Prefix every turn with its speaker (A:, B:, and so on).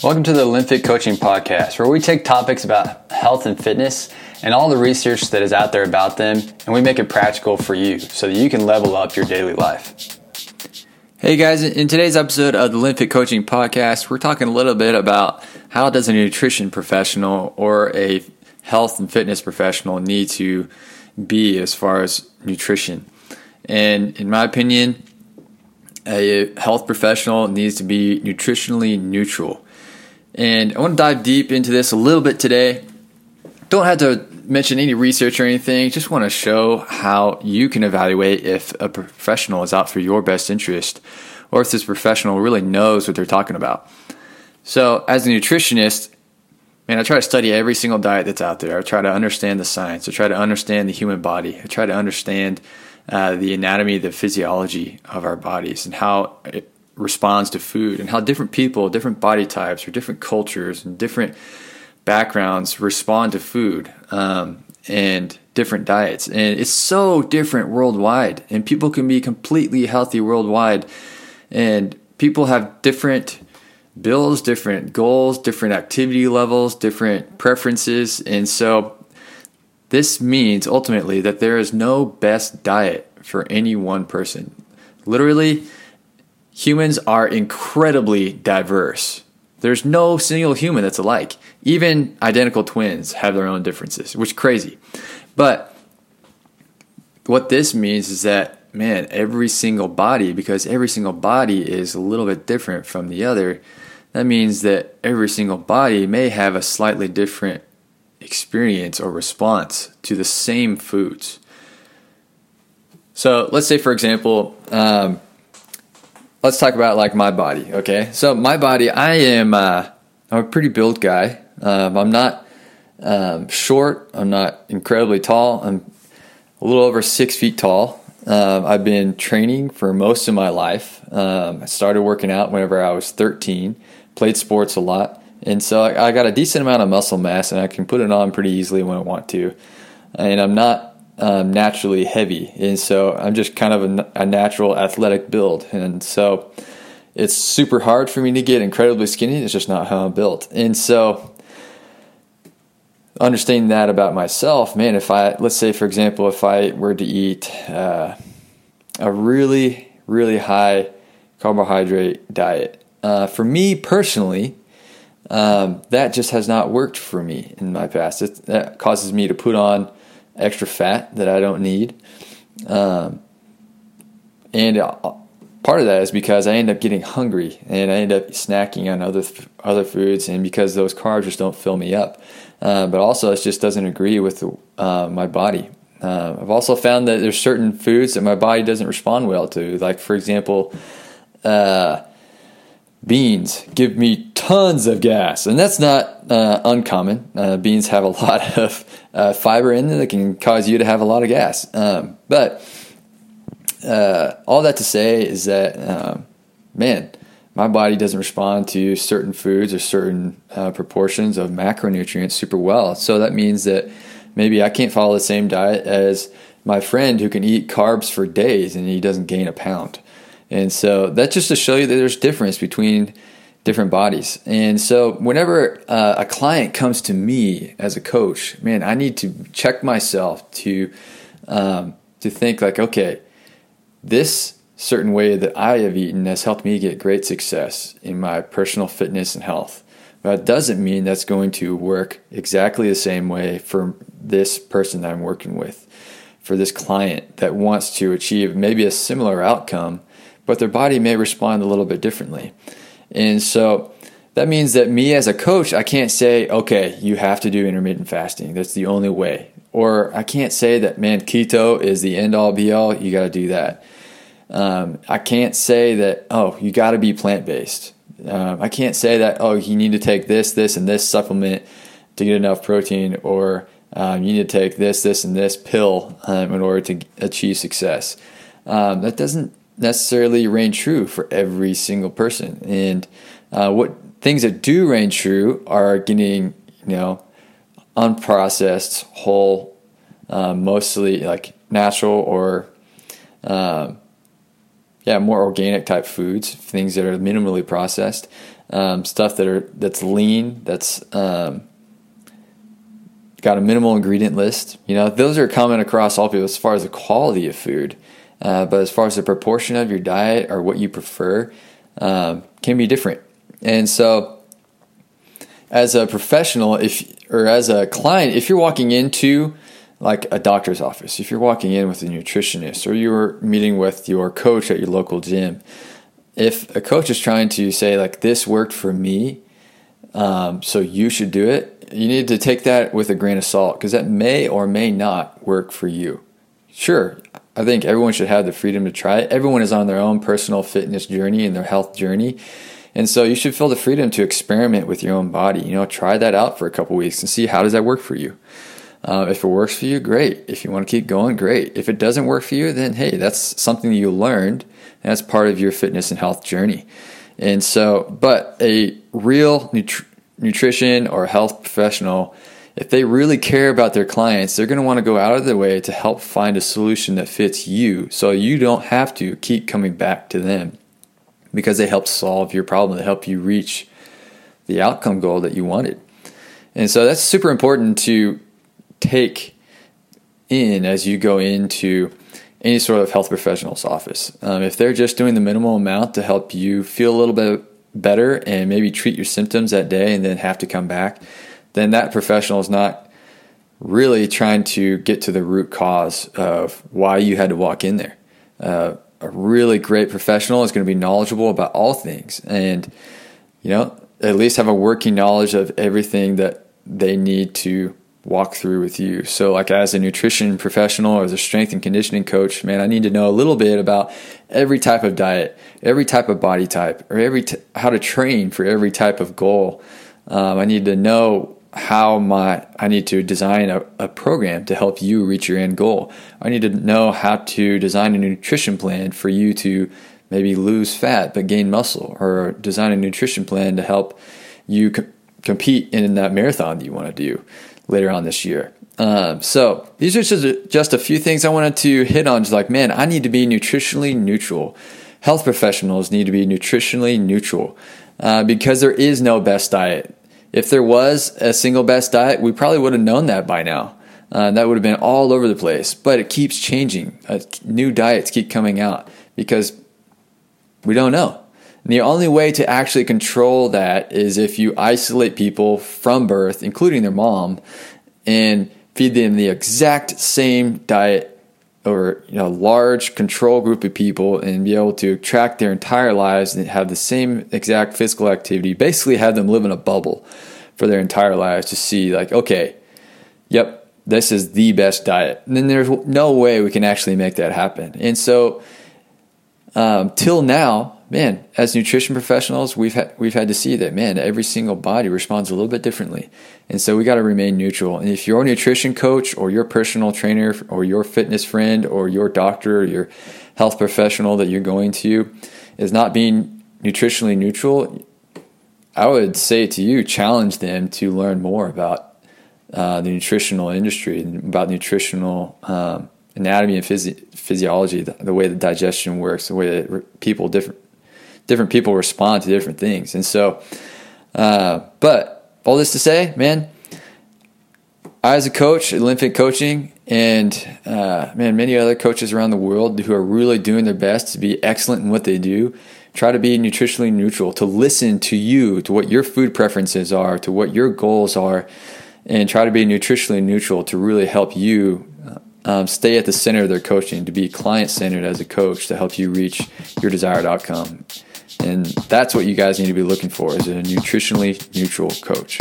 A: Welcome to the Olympic Coaching Podcast, where we take topics about health and fitness and all the research that is out there about them, and we make it practical for you so that you can level up your daily life. Hey guys, in today's episode of the Olympic Coaching Podcast, we're talking a little bit about how does a nutrition professional or a health and fitness professional need to be as far as nutrition. And in my opinion, a health professional needs to be nutritionally neutral. And I want to dive deep into this a little bit today. Don't have to mention any research or anything, just want to show how you can evaluate if a professional is out for your best interest or if this professional really knows what they're talking about. So, as a nutritionist, man, I try to study every single diet that's out there. I try to understand the science. I try to understand the human body. I try to understand uh, the anatomy, the physiology of our bodies, and how it responds to food and how different people, different body types, or different cultures and different backgrounds respond to food um, and different diets. And it's so different worldwide, and people can be completely healthy worldwide, and people have different bills, different goals, different activity levels, different preferences, and so this means ultimately that there is no best diet for any one person. Literally, humans are incredibly diverse. There's no single human that's alike. Even identical twins have their own differences, which is crazy. But what this means is that, man, every single body, because every single body is a little bit different from the other, that means that every single body may have a slightly different experience or response to the same foods. So let's say, for example, um, let's talk about like my body. Okay, so my body, I am uh, I'm a pretty built guy. Um, I'm not um, short. I'm not incredibly tall. I'm a little over six feet tall. Uh, I've been training for most of my life. Um, I started working out whenever I was 13. Played sports a lot, and so I, I got a decent amount of muscle mass, and I can put it on pretty easily when I want to. And I'm not um, naturally heavy, and so I'm just kind of a, a, natural athletic build, and so it's super hard for me to get incredibly skinny. It's just not how I'm built, and so understanding that about myself, man. If I let's say, for example, if I were to eat uh, a really really high carbohydrate diet, uh, for me personally. Um, that just has not worked for me in my past. It, that causes me to put on extra fat that I don't need. Um, and part of that is because I end up getting hungry and I end up snacking on other other foods, and because those carbs just don't fill me up. Uh, but also, it just doesn't agree with uh, my body. Uh, I've also found that there's certain foods that my body doesn't respond well to. Like, for example, uh, beans give me tons of gas, and that's not uh, uncommon. Uh, beans have a lot of uh, fiber in them that can cause you to have a lot of gas. Um, but uh, all that to say is that, um, man, my body doesn't respond to certain foods or certain uh, proportions of macronutrients super well. So that means that maybe I can't follow the same diet as my friend who can eat carbs for days and he doesn't gain a pound. And so that's just to show you that there's difference between different bodies. And so whenever uh, a client comes to me as a coach, man, I need to check myself to um, to think like, okay, this certain way that I have eaten has helped me get great success in my personal fitness and health. But it doesn't mean that's going to work exactly the same way for this person that I'm working with, for this client that wants to achieve maybe a similar outcome but their body may respond a little bit differently. And so that means that me as a coach, I can't say, okay, you have to do intermittent fasting. That's the only way. Or I can't say that, man, keto is the end all be all. You got to do that. Um, I can't say that, oh, you got to be plant based. Um, I can't say that, oh, you need to take this, this, and this supplement to get enough protein, or um, you need to take this, this, and this pill um, in order to achieve success. Um, that doesn't necessarily reign true for every single person. And uh, what things that do reign true are getting, you know, unprocessed, whole, uh, mostly like natural or, um, yeah, more organic type foods, things that are minimally processed. um, stuff that are that's lean, that's um, got a minimal ingredient list. You know, those are common across all people as far as the quality of food. Uh, but as far as the proportion of your diet or what you prefer, um, can be different. And so, as a professional, if or as a client, if you're walking into like a doctor's office, if you're walking in with a nutritionist or you're meeting with your coach at your local gym, if a coach is trying to say like this worked for me, um, so you should do it, you need to take that with a grain of salt because that may or may not work for you. Sure, I think everyone should have the freedom to try it. Everyone is on their own personal fitness journey and their health journey. And so you should feel the freedom to experiment with your own body. You know, try that out for a couple weeks and see how does that work for you. Uh, if it works for you, great. If you want to keep going, great. If it doesn't work for you, then hey, that's something you learned, and that's part of your fitness and health journey. And so, but a real nutri- nutrition or health professional, if they really care about their clients, they're going to want to go out of their way to help find a solution that fits you, so you don't have to keep coming back to them because they help solve your problem, they help you reach the outcome goal that you wanted. And so that's super important to take in as you go into any sort of health professional's office. Um, if they're just doing the minimal amount to help you feel a little bit better and maybe treat your symptoms that day and then have to come back, then that professional is not really trying to get to the root cause of why you had to walk in there. Uh, a really great professional is going to be knowledgeable about all things and, you know, at least have a working knowledge of everything that they need to walk through with you. So, like as a nutrition professional or as a strength and conditioning coach, man, I need to know a little bit about every type of diet, every type of body type, or every t- how to train for every type of goal. Um, I need to know how my I need to design a, a program to help you reach your end goal. I need to know how to design a nutrition plan for you to maybe lose fat but gain muscle, or design a nutrition plan to help you co- compete in that marathon that you want to do later on this year. Um, so these are just, just a few things I wanted to hit on. Just like, man, I need to be nutritionally neutral. Health professionals need to be nutritionally neutral uh, because there is no best diet. If there was a single best diet, we probably would have known that by now. Uh, that would have been all over the place, but it keeps changing. Uh, new diets keep coming out because we don't know. And the only way to actually control that is if you isolate people from birth, including their mom, and feed them the exact same diet or you know large control group of people and be able to track their entire lives and have the same exact physical activity basically have them live in a bubble for their entire lives to see like okay yep this is the best diet. And then there's no way we can actually make that happen. And so um, till now man, as nutrition professionals, we've had, we've had to see that man, every single body responds a little bit differently, and so we got to remain neutral. And if your nutrition coach or your personal trainer or your fitness friend or your doctor or your health professional that you're going to is not being nutritionally neutral, I would say to you, challenge them to learn more about uh, the nutritional industry and about nutritional um, anatomy and physi- physiology, the, the, way the digestion works, the way that people different different people respond to different things. And so, uh, but all this to say, man, I as a coach Olympic Coaching, and uh, man, many other coaches around the world who are really doing their best to be excellent in what they do, try to be nutritionally neutral, to listen to you, to what your food preferences are, to what your goals are, and try to be nutritionally neutral to really help you um, stay at the center of their coaching, to be client centered as a coach to help you reach your desired outcome. And that's what you guys need to be looking for is a nutritionally neutral coach.